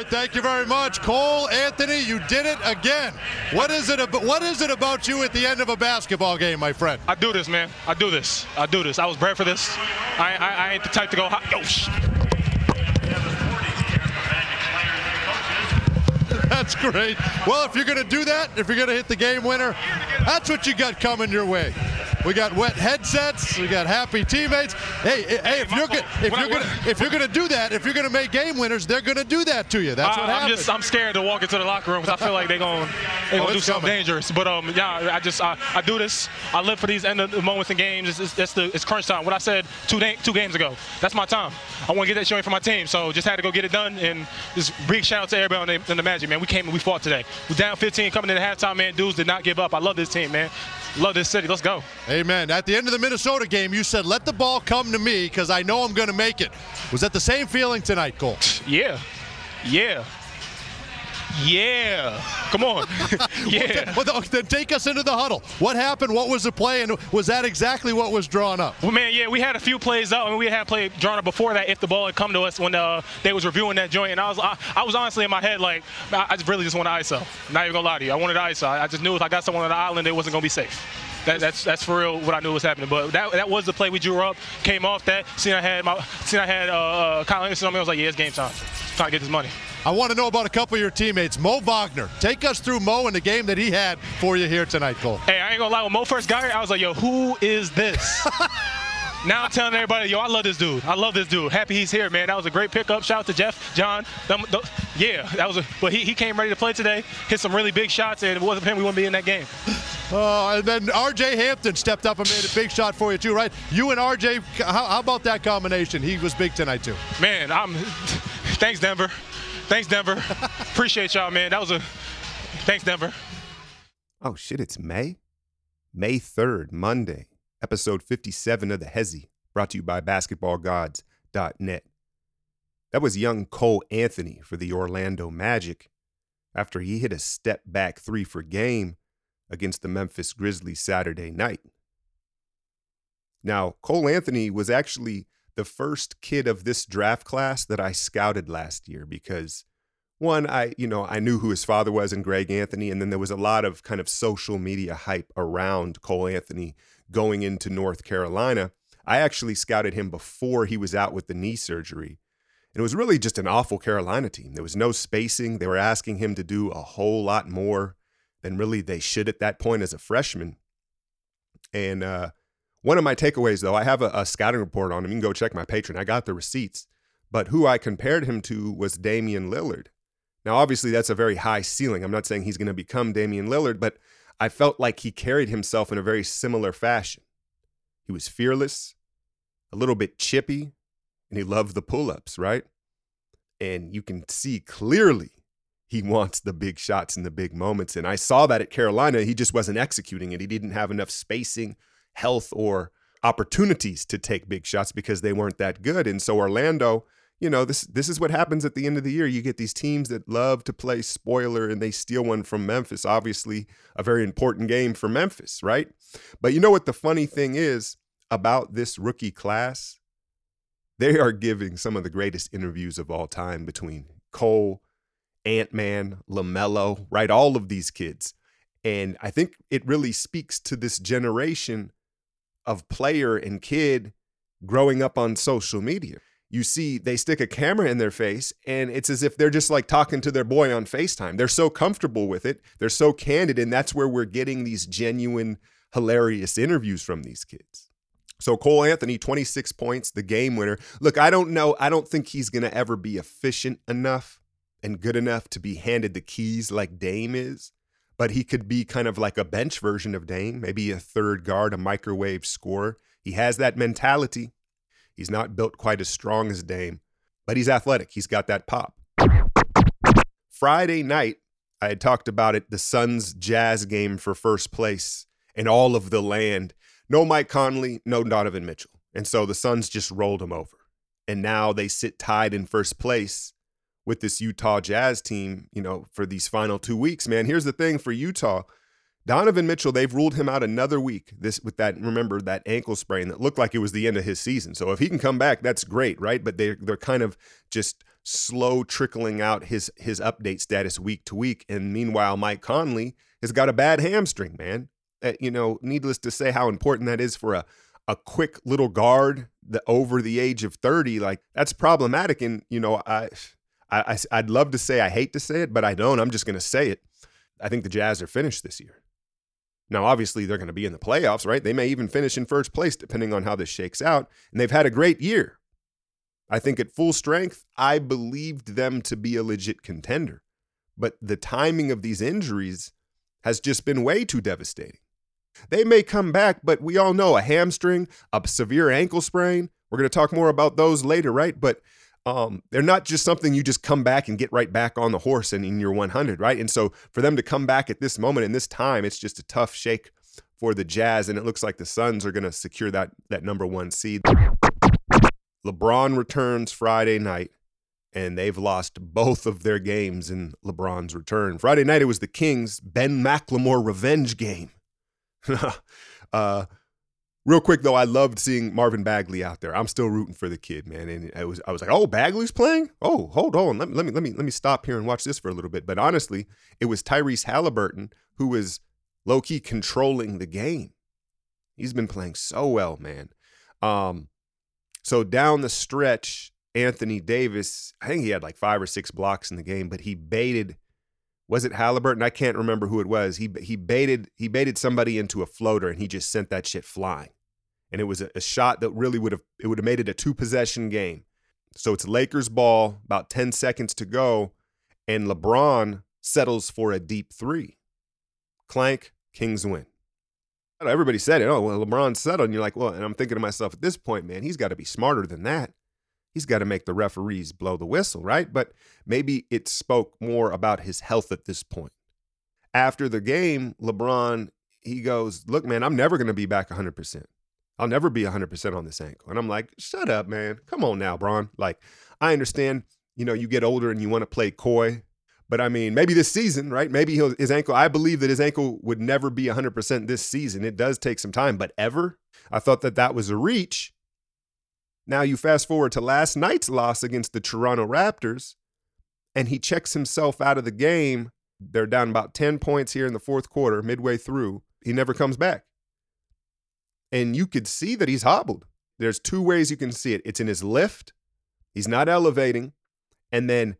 right, thank you very much, Cole Anthony. You did it again. What is it? About, what is it about you at the end of a basketball game, my friend? I do this, man. I do this. I do this. I was bred for this. I, I, I ain't the type to go. Yo, That's great. Well, if you're going to do that, if you're going to hit the game winner, that's what you got coming your way. We got wet headsets. We got happy teammates. Hey, hey, if you're gonna, if you're gonna, if you're gonna do that, if you're gonna make game winners, they're gonna do that to you. That's what I, I'm just I'm scared to walk into the locker room because I feel like they're gonna they Oh, gonna do something coming. dangerous. But um, yeah, I just I, I do this. I live for these end of the moments in games. It's, it's, it's the it's crunch time. What I said two day, two games ago. That's my time. I want to get that showing for my team. So just had to go get it done. And just big shout out to everybody in the, in the Magic, man. We came and we fought today. We're down 15 coming into halftime, man. Dudes did not give up. I love this team, man. Love this city. Let's go. Amen. At the end of the Minnesota game, you said, "Let the ball come to me because I know I'm gonna make it." Was that the same feeling tonight, Cole? Yeah. Yeah. Yeah. Come on. yeah. Well, th- then take us into the huddle. What happened? What was the play? And was that exactly what was drawn up? Well, man, yeah, we had a few plays up, and we had play drawn up before that. If the ball had come to us when uh, they was reviewing that joint, and I was, I, I was honestly in my head like, I, I just really just wanted ISO. Not even gonna lie to you, I wanted ISO. I, I just knew if I got someone on the island, it wasn't gonna be safe. That, that's that's for real what I knew was happening. But that, that was the play we drew up. Came off that. Seen I had my seen I had uh, uh, Kyle Anderson on me. I was like, yeah, it's game time. Trying to get this money. I want to know about a couple of your teammates. Mo Wagner. Take us through Mo and the game that he had for you here tonight, Cole. Hey, I ain't gonna lie. When Mo first got here, I was like, yo, who is this? now I'm telling everybody, yo, I love this dude. I love this dude. Happy he's here, man. That was a great pickup. Shout out to Jeff, John. Them- th- yeah, that was a. But he, he came ready to play today. Hit some really big shots, and if it wasn't for him, we wouldn't be in that game. Uh, and then R.J. Hampton stepped up and made a big shot for you too, right? You and R.J. How, how about that combination? He was big tonight too. Man, I'm. Thanks, Denver. Thanks, Denver. Appreciate y'all, man. That was a. Thanks, Denver. Oh shit, it's May? May 3rd, Monday, episode 57 of the Hezi, brought to you by basketballgods.net. That was young Cole Anthony for the Orlando Magic after he hit a step back three for game against the Memphis Grizzlies Saturday night. Now, Cole Anthony was actually the first kid of this draft class that I scouted last year because one, I you know I knew who his father was in Greg Anthony, and then there was a lot of kind of social media hype around Cole Anthony going into North Carolina. I actually scouted him before he was out with the knee surgery. And it was really just an awful Carolina team. There was no spacing. They were asking him to do a whole lot more than really they should at that point as a freshman. And uh, one of my takeaways, though, I have a, a scouting report on him. You can go check my Patreon. I got the receipts. But who I compared him to was Damian Lillard. Now, obviously, that's a very high ceiling. I'm not saying he's going to become Damian Lillard, but I felt like he carried himself in a very similar fashion. He was fearless, a little bit chippy, and he loved the pull ups, right? And you can see clearly he wants the big shots and the big moments. And I saw that at Carolina. He just wasn't executing it. He didn't have enough spacing, health, or opportunities to take big shots because they weren't that good. And so Orlando, you know, this this is what happens at the end of the year. You get these teams that love to play spoiler and they steal one from Memphis. Obviously, a very important game for Memphis, right? But you know what the funny thing is about this rookie class? They are giving some of the greatest interviews of all time between Cole, Ant Man, LaMelo, right? All of these kids. And I think it really speaks to this generation of player and kid growing up on social media. You see, they stick a camera in their face, and it's as if they're just like talking to their boy on FaceTime. They're so comfortable with it, they're so candid, and that's where we're getting these genuine, hilarious interviews from these kids. So Cole Anthony, 26 points, the game winner. Look, I don't know. I don't think he's going to ever be efficient enough and good enough to be handed the keys like Dame is, but he could be kind of like a bench version of Dame, maybe a third guard, a microwave scorer. He has that mentality. He's not built quite as strong as Dame, but he's athletic. He's got that pop. Friday night, I had talked about it the Suns Jazz game for first place and all of the land. No Mike Conley, no Donovan Mitchell. And so the Suns just rolled him over. And now they sit tied in first place with this Utah Jazz team, you know, for these final two weeks, man. Here's the thing for Utah. Donovan Mitchell, they've ruled him out another week. This with that, remember that ankle sprain that looked like it was the end of his season. So if he can come back, that's great, right? But they they're kind of just slow trickling out his his update status week to week. And meanwhile, Mike Conley has got a bad hamstring, man. Uh, you know, needless to say how important that is for a a quick little guard the over the age of 30 like that's problematic and you know I, I i'd love to say i hate to say it but i don't i'm just going to say it i think the jazz are finished this year now obviously they're going to be in the playoffs right they may even finish in first place depending on how this shakes out and they've had a great year i think at full strength i believed them to be a legit contender but the timing of these injuries has just been way too devastating they may come back, but we all know a hamstring, a severe ankle sprain. We're going to talk more about those later, right? But um, they're not just something you just come back and get right back on the horse and in your 100, right? And so for them to come back at this moment in this time, it's just a tough shake for the Jazz, and it looks like the Suns are going to secure that that number one seed. LeBron returns Friday night, and they've lost both of their games in LeBron's return. Friday night it was the Kings Ben McLemore revenge game. uh, real quick though, I loved seeing Marvin Bagley out there. I'm still rooting for the kid, man. And I was I was like, oh, Bagley's playing. Oh, hold on, let me let me let me let me stop here and watch this for a little bit. But honestly, it was Tyrese Haliburton who was low key controlling the game. He's been playing so well, man. Um, so down the stretch, Anthony Davis, I think he had like five or six blocks in the game, but he baited was it Haliburton? I can't remember who it was. He he baited he baited somebody into a floater and he just sent that shit flying. And it was a, a shot that really would have it would have made it a two possession game. So it's Lakers ball, about 10 seconds to go, and LeBron settles for a deep three. Clank, Kings win. Everybody said it. Oh, well, LeBron settled. And you're like, well, and I'm thinking to myself at this point, man, he's got to be smarter than that he's got to make the referees blow the whistle, right? But maybe it spoke more about his health at this point. After the game, LeBron, he goes, Look, man, I'm never going to be back 100%. I'll never be 100% on this ankle. And I'm like, Shut up, man. Come on now, Bron. Like, I understand, you know, you get older and you want to play coy. But I mean, maybe this season, right? Maybe he'll, his ankle, I believe that his ankle would never be 100% this season. It does take some time, but ever? I thought that that was a reach. Now you fast forward to last night's loss against the Toronto Raptors, and he checks himself out of the game. They're down about 10 points here in the fourth quarter, midway through. He never comes back. And you could see that he's hobbled. There's two ways you can see it it's in his lift, he's not elevating, and then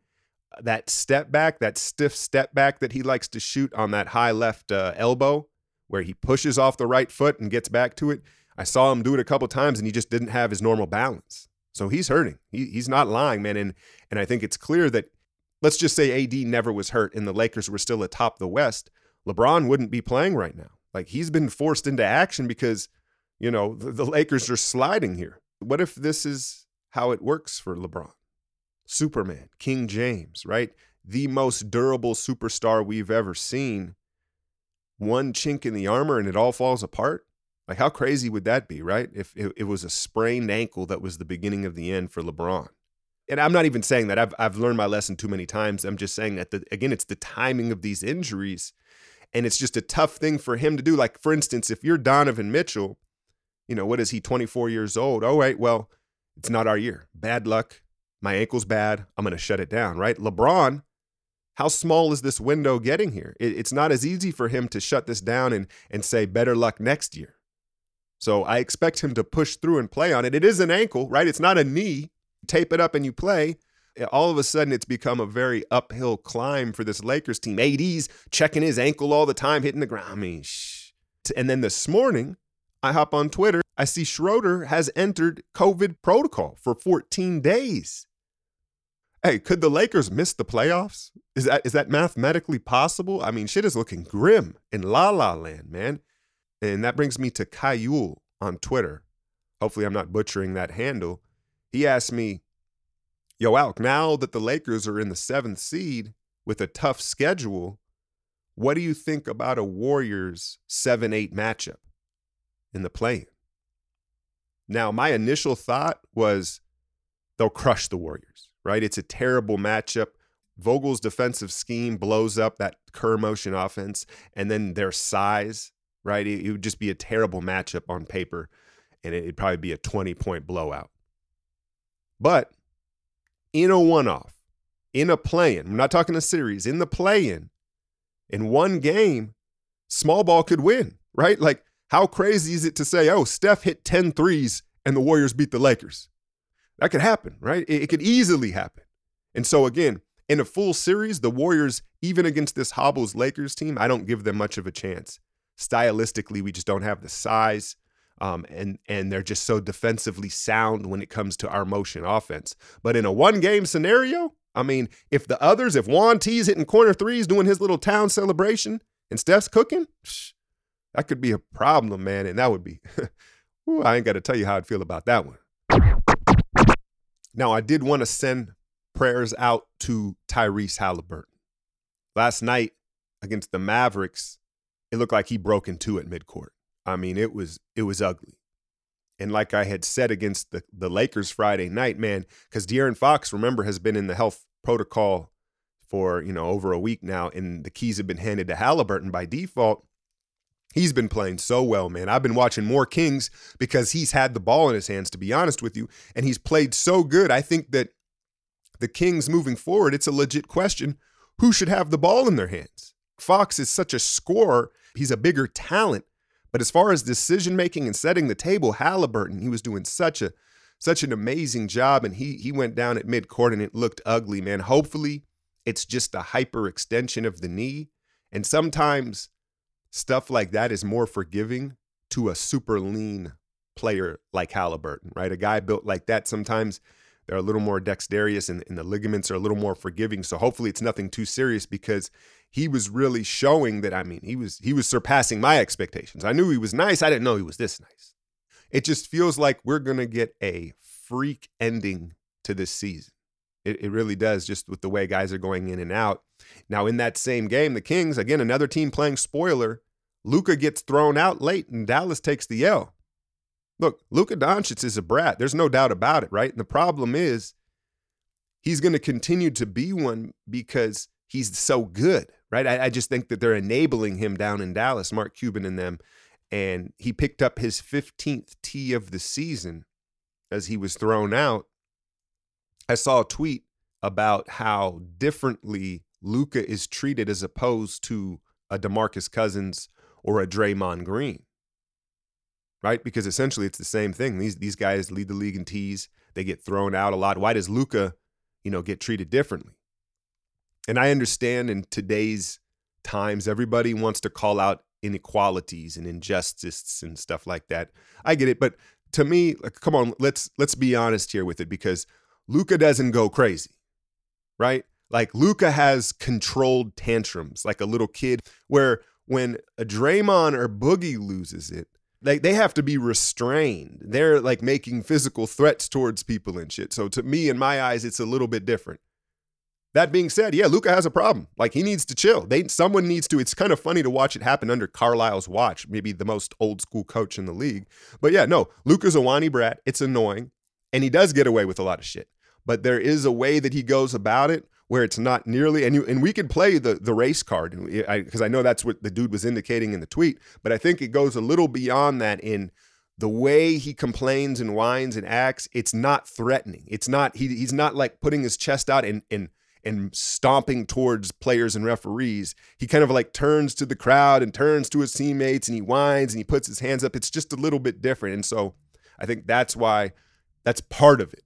that step back, that stiff step back that he likes to shoot on that high left uh, elbow, where he pushes off the right foot and gets back to it. I saw him do it a couple times and he just didn't have his normal balance. So he's hurting. He, he's not lying, man. And and I think it's clear that let's just say AD never was hurt and the Lakers were still atop the West. LeBron wouldn't be playing right now. Like he's been forced into action because, you know, the, the Lakers are sliding here. What if this is how it works for LeBron? Superman, King James, right? The most durable superstar we've ever seen. One chink in the armor and it all falls apart. Like, how crazy would that be, right? If it, was a sprained ankle that was the beginning of the end for LeBron. And I'm not even saying that I've, I've learned my lesson too many times. I'm just saying that, the, again, it's the timing of these injuries. And it's just a tough thing for him to do. Like, for instance, if you're Donovan Mitchell, you know, what is he, 24 years old? Oh, right, well, it's not our year. Bad luck. My ankle's bad. I'm going to shut it down, right? LeBron, how small is this window getting here? It, it's not as easy for him to shut this down and, and say, better luck next year. So I expect him to push through and play on it. It is an ankle, right? It's not a knee. Tape it up and you play. Eh, all of a sudden, it's become a very uphill climb for this Lakers team. AD's checking his ankle all the time, hitting the ground. I mean, shh. And then this morning, I hop on Twitter. I see Schroeder has entered COVID protocol for 14 days. Hey, could the Lakers miss the playoffs? Is that is that mathematically possible? I mean, shit is looking grim in La La Land, man. And that brings me to Kayul on Twitter. Hopefully, I'm not butchering that handle. He asked me, Yo, Alk, now that the Lakers are in the seventh seed with a tough schedule, what do you think about a Warriors 7 8 matchup in the play Now, my initial thought was they'll crush the Warriors, right? It's a terrible matchup. Vogel's defensive scheme blows up that Kerr motion offense, and then their size right? It, it would just be a terrible matchup on paper, and it'd probably be a 20 point blowout. But in a one off, in a play in, I'm not talking a series, in the play in, in one game, small ball could win, right? Like, how crazy is it to say, oh, Steph hit 10 threes and the Warriors beat the Lakers? That could happen, right? It, it could easily happen. And so, again, in a full series, the Warriors, even against this hobbles Lakers team, I don't give them much of a chance. Stylistically, we just don't have the size. Um, and and they're just so defensively sound when it comes to our motion offense. But in a one game scenario, I mean, if the others, if Juan T's hitting corner threes, doing his little town celebration, and Steph's cooking, psh, that could be a problem, man. And that would be, Ooh, I ain't got to tell you how I'd feel about that one. Now, I did want to send prayers out to Tyrese Haliburton. Last night against the Mavericks, it looked like he broke in two at midcourt. I mean, it was it was ugly. And like I had said against the, the Lakers Friday night, man, because De'Aaron Fox, remember, has been in the health protocol for, you know, over a week now, and the keys have been handed to Haliburton by default. He's been playing so well, man. I've been watching more Kings because he's had the ball in his hands, to be honest with you. And he's played so good. I think that the Kings moving forward, it's a legit question who should have the ball in their hands? Fox is such a scorer, he's a bigger talent. But as far as decision making and setting the table, Haliburton, he was doing such a such an amazing job. And he he went down at midcourt and it looked ugly, man. Hopefully, it's just a hyperextension of the knee. And sometimes stuff like that is more forgiving to a super lean player like Haliburton, right? A guy built like that, sometimes they're a little more dexterous and, and, the ligaments are a little more forgiving. So hopefully it's nothing too serious because he was really showing that I mean, he was he was surpassing my expectations. I knew he was nice. I didn't know he was this nice. It just feels like we're gonna get a freak ending to this season. It, it really does, just with the way guys are going in and out. Now, in that same game, the Kings, again, another team playing spoiler, Luka gets thrown out late and Dallas takes the L. Look, Luka Doncic is a brat. There's no doubt about it, right? And the problem is he's going to continue to be one because he's so good, right? I, I, just think that they're enabling him down in Dallas, Mark Cuban and them. And he picked up his 15th tee of the season as he was thrown out. I saw a tweet about how differently Luka is treated as opposed to a DeMarcus Cousins or a Draymond Green. Right? Because essentially it's the same thing. These these guys lead the league in tees. They get thrown out a lot. Why does Luka, you know, get treated differently? And I understand in today's times, everybody wants to call out inequalities and injustices and stuff like that. I get it, but to me, like, come on, let's let's be honest here with it because Luka doesn't go crazy, right? Like Luka has controlled tantrums like a little kid, where when a Draymond or Boogie loses it, like they have to be restrained. They're like making physical threats towards people and shit. So to me, in my eyes, it's a little bit different. That being said, yeah, Luka has a problem. Like he needs to chill. They someone needs to. It's kind of funny to watch it happen under Carlisle's watch, maybe the most old school coach in the league. But yeah, no, Luka's a whiny brat. It's annoying, and he does get away with a lot of shit. But there is a way that he goes about it where it's not nearly and you and we could play the the race card because I, I know that's what the dude was indicating in the tweet. But I think it goes a little beyond that in the way he complains and whines and acts. It's not threatening. It's not he he's not like putting his chest out and and and stomping towards players and referees. He kind of like turns to the crowd and turns to his teammates and he whines and he puts his hands up. It's just a little bit different. And so I think that's why that's part of it.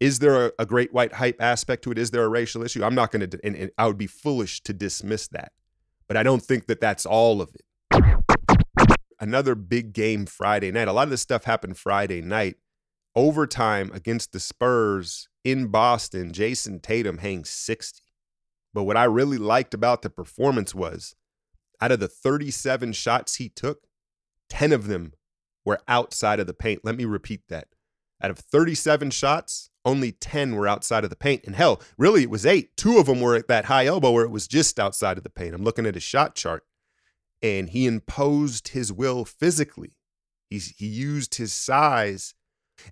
Is there a, a great white hype aspect to it? Is there a racial issue? I'm not going to, and, and I would be foolish to dismiss that. But I don't think that that's all of it. Another big game Friday night. A lot of this stuff happened Friday night. Overtime against the Spurs in Boston, Jayson Tatum hangs 60. But what I really liked about the performance was out of the 37 shots he took, 10 of them were outside of the paint. Let me repeat that. Out of 37 shots, only 10 were outside of the paint. And hell, really, it was eight. Two of them were at that high elbow where it was just outside of the paint. I'm looking at his shot chart. And he imposed his will physically. He's, he used his size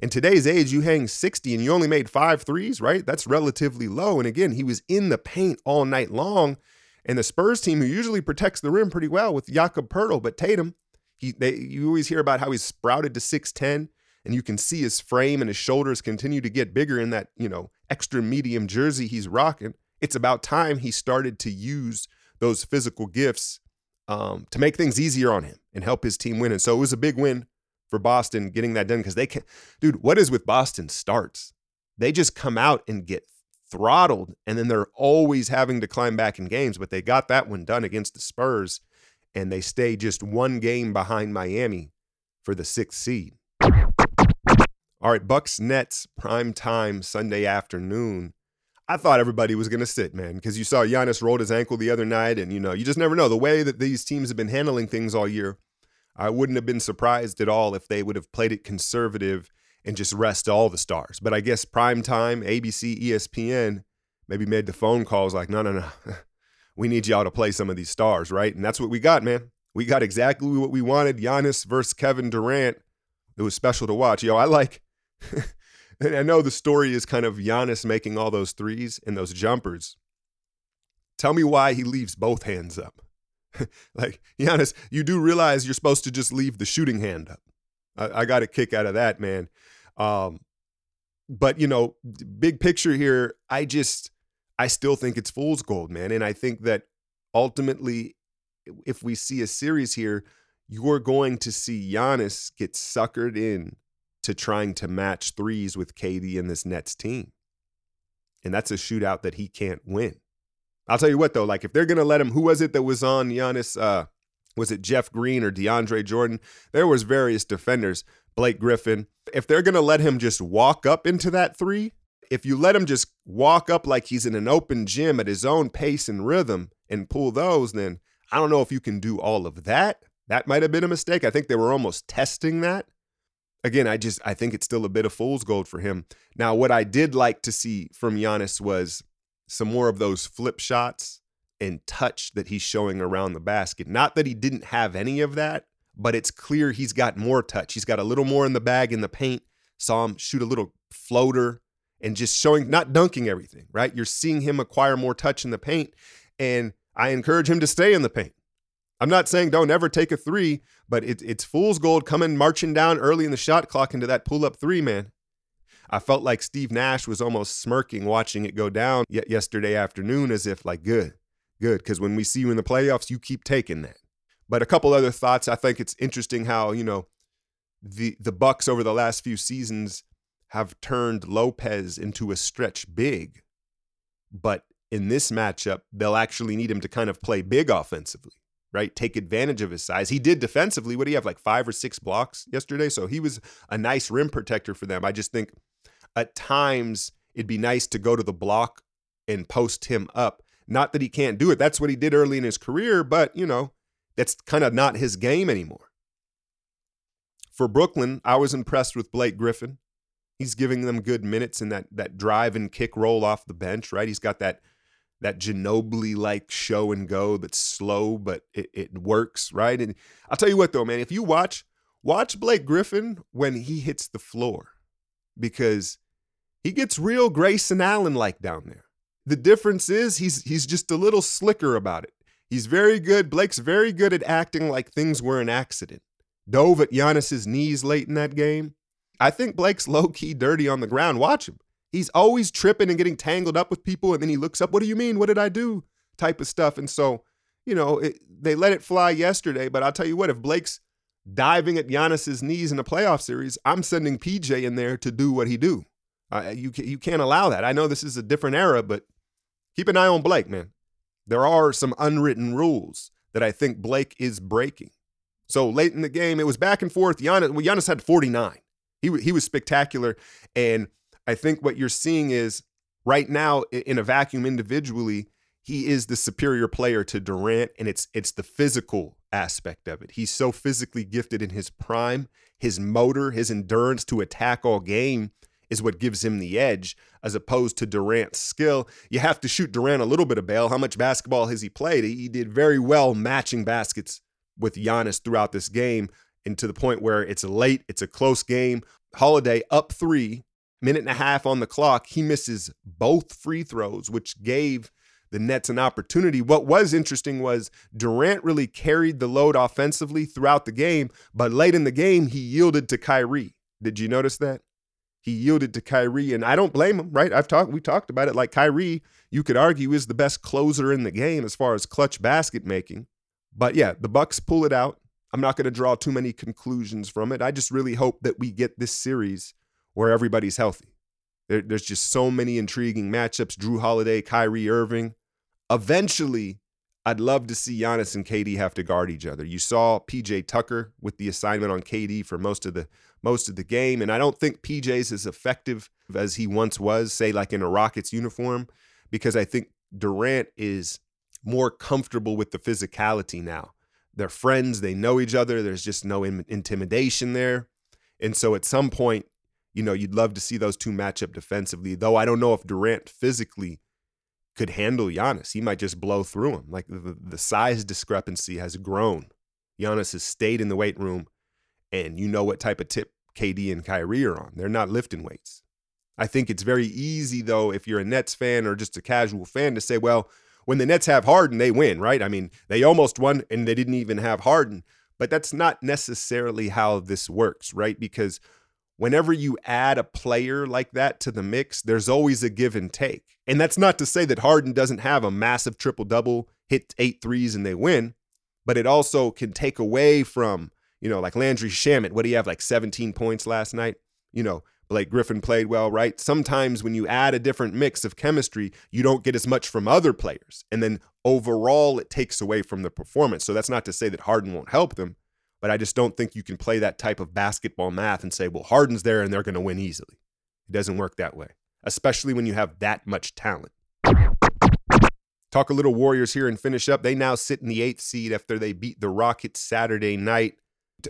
in today's age, you hang 60 and you only made five threes, right? That's relatively low. And again, he was in the paint all night long. And the Spurs team, who usually protects the rim pretty well with Jakob Poeltl, but Tatum, he they, you always hear about how he's sprouted to 6'10, and you can see his frame and his shoulders continue to get bigger in that, you know, extra medium jersey he's rocking. It's about time he started to use those physical gifts um, to make things easier on him and help his team win. And so it was a big win for Boston getting that done because they can, dude. What is with Boston starts? They just come out and get throttled, and then they're always having to climb back in games. But they got that one done against the Spurs, and they stay just one game behind Miami for the sixth seed. All right, Bucks Nets prime time Sunday afternoon. I thought everybody was going to sit, man, because you saw Giannis rolled his ankle the other night, and you know you just never know the way that these teams have been handling things all year. I wouldn't have been surprised at all if they would have played it conservative and just rest all the stars. But I guess prime time, ABC, ESPN, maybe made the phone calls like, no, no, no, we need y'all to play some of these stars, right? And that's what we got, man. We got exactly what we wanted. Giannis versus Kevin Durant. It was special to watch. Yo, I like. I know the story is kind of Giannis making all those threes and those jumpers. Tell me why he leaves both hands up. like, Giannis, you do realize you're supposed to just leave the shooting hand up. I, I got a kick out of that, man. Um, but you know, big picture here, I just I still think it's fool's gold, man. And I think that ultimately, if we see a series here, you're going to see Giannis get suckered in to trying to match threes with KD and this Nets team. And that's a shootout that he can't win. I'll tell you what though, like if they're gonna let him, who was it that was on Giannis? Uh, was it Jeff Green or DeAndre Jordan? There was various defenders, Blake Griffin. If they're gonna let him just walk up into that three, if you let him just walk up like he's in an open gym at his own pace and rhythm and pull those, then I don't know if you can do all of that. That might have been a mistake. I think they were almost testing that. Again, I just I think it's still a bit of fool's gold for him. Now, what I did like to see from Giannis was some more of those flip shots and touch that he's showing around the basket. Not that he didn't have any of that, but it's clear he's got more touch. He's got a little more in the bag in the paint. Saw him shoot a little floater and just showing, not dunking everything, right? You're seeing him acquire more touch in the paint. And I encourage him to stay in the paint. I'm not saying don't ever take a three, but it, it's fool's gold coming marching down early in the shot clock into that pull up three, man. I felt like Steve Nash was almost smirking watching it go down yesterday afternoon as if, like, good, good. Because when we see you in the playoffs, you keep taking that. But a couple other thoughts. I think it's interesting how, you know, the the Bucks over the last few seasons have turned Lopez into a stretch big. But in this matchup, they'll actually need him to kind of play big offensively, right? Take advantage of his size. He did defensively. What do you have, like five or six blocks yesterday? So he was a nice rim protector for them. I just think at times it'd be nice to go to the block and post him up. Not that he can't do it. That's what he did early in his career, but you know, that's kind of not his game anymore. For Brooklyn, I was impressed with Blake Griffin. He's giving them good minutes in that that drive and kick roll off the bench, right? He's got that that Ginobili like show and go that's slow, but it, it works, right? And I'll tell you what though, man, if you watch watch Blake Griffin when he hits the floor, because he gets real Grayson Allen like down there. The difference is he's he's just a little slicker about it. He's very good. Blake's very good at acting like things were an accident. Dove at Giannis's knees late in that game. I think Blake's low key dirty on the ground. Watch him. He's always tripping and getting tangled up with people, and then he looks up. What do you mean? What did I do? Type of stuff. And so, you know, it, they let it fly yesterday. But I'll tell you what, if Blake's diving at Giannis's knees in a playoff series, I'm sending PJ in there to do what he do. Uh, you you can't allow that. I know this is a different era, but keep an eye on Blake, man. There are some unwritten rules that I think Blake is breaking. So late in the game, it was back and forth. Giannis, well, Giannis had 49. He he was spectacular, and I think what you're seeing is right now in a vacuum individually, he is the superior player to Durant, and it's it's the physical aspect of it. He's so physically gifted in his prime. His motor, his endurance to attack all game is what gives him the edge as opposed to Durant's skill. You have to shoot Durant a little bit of bail. How much basketball has he played? He did very well matching baskets with Giannis throughout this game and to the point where it's late, it's a close game. Holiday up three, minute and a half on the clock. He misses both free throws, which gave the Nets an opportunity. What was interesting was Durant really carried the load offensively throughout the game, but late in the game, he yielded to Kyrie. Did you notice that? He yielded to Kyrie, and I don't blame him, right? I've talked, we talked about it. Like Kyrie, you could argue is the best closer in the game as far as clutch basket making. But yeah, the Bucks pull it out. I'm not going to draw too many conclusions from it. I just really hope that we get this series where everybody's healthy. There, there's just so many intriguing matchups. Jrue Holiday, Kyrie Irving. Eventually, I'd love to see Giannis and KD have to guard each other. You saw PJ Tucker with the assignment on KD for most of the most of the game, and I don't think PJ's as effective as he once was, say like in a Rockets uniform, because I think Durant is more comfortable with the physicality now. They're friends, they know each other, there's just no in- intimidation there. And so at some point, you know, you'd love to see those two match up defensively, though I don't know if Durant physically could handle Giannis. He might just blow through him. Like the, the size discrepancy has grown. Giannis has stayed in the weight room, and you know what type of tip KD and Kyrie are on. They're not lifting weights. I think it's very easy, though, if you're a Nets fan or just a casual fan, to say, well, when the Nets have Harden, they win, right? I mean, they almost won and they didn't even have Harden. But that's not necessarily how this works, right? Because whenever you add a player like that to the mix, there's always a give and take. And that's not to say that Harden doesn't have a massive triple double, hit eight threes, and they win, but it also can take away from, you know, like Landry Shamet. What do you have, like 17 points last night? You know, Blake Griffin played well, right? Sometimes when you add a different mix of chemistry, you don't get as much from other players. And then overall, it takes away from the performance. So that's not to say that Harden won't help them, but I just don't think you can play that type of basketball math and say, well, Harden's there and they're going to win easily. It doesn't work that way, especially when you have that much talent. Talk a little Warriors here and finish up. They now sit in the eighth seed after they beat the Rockets Saturday night.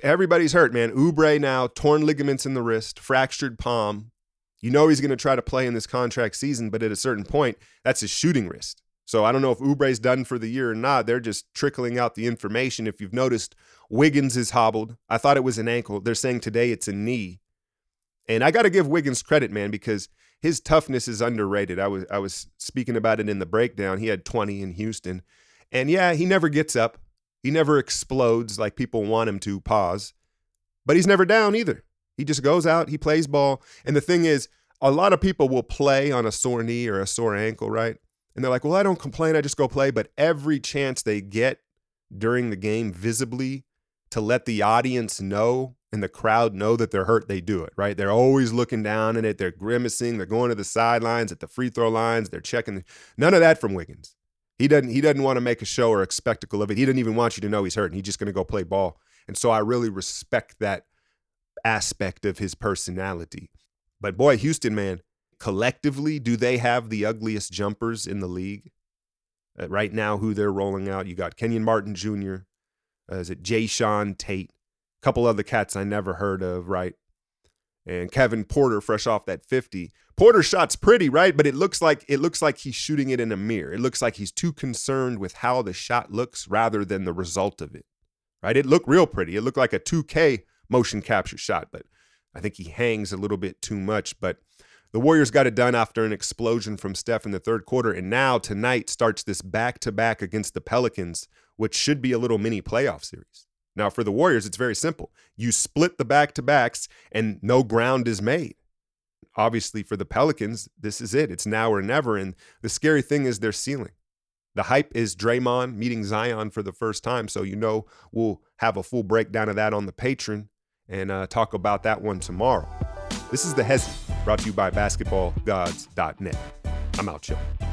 Everybody's hurt, man. Oubre now, torn ligaments in the wrist, fractured palm. You know he's going to try to play in this contract season, but at a certain point, that's his shooting wrist. So I don't know if Oubre's done for the year or not. They're just trickling out the information. If you've noticed, Wiggins is hobbled. I thought it was an ankle. They're saying today it's a knee. And I got to give Wiggins credit, man, because his toughness is underrated. I was I was speaking about it in the breakdown. He had 20 in Houston. And yeah, he never gets up. He never explodes like people want him to, pause. But he's never down either. He just goes out, he plays ball. And the thing is, a lot of people will play on a sore knee or a sore ankle, right? And they're like, well, I don't complain. I just go play. But every chance they get during the game visibly to let the audience know and the crowd know that they're hurt, they do it, right? They're always looking down at it. They're grimacing. They're going to the sidelines, at the free throw lines. They're checking. None of that from Wiggins. He doesn't he doesn't want to make a show or a spectacle of it. He doesn't even want you to know he's hurt. and He's just going to go play ball. And so I really respect that aspect of his personality. But boy, Houston, man, collectively, do they have the ugliest jumpers in the league? Uh, right now, who they're rolling out, you got Kenyon Martin Jr., uh, is it Jae'Sean Tate, a couple other cats I never heard of, right? and Kevin Porter fresh off that 50. Porter shot's pretty, right? But it looks like it looks like he's shooting it in a mirror. It looks like he's too concerned with how the shot looks rather than the result of it. Right? It looked real pretty. It looked like a 2K motion capture shot, but I think he hangs a little bit too much, but the Warriors got it done after an explosion from Steph in the third quarter and now tonight starts this back-to-back against the Pelicans, which should be a little mini playoff series. Now, for the Warriors, it's very simple. You split the back to backs and no ground is made. Obviously, for the Pelicans, this is it. It's now or never. And the scary thing is their ceiling. The hype is Draymond meeting Zion for the first time. So, you know, we'll have a full breakdown of that on the Patreon and uh, talk about that one tomorrow. This is The Hezzy, brought to you by basketballgods.net. I'm out, y'all.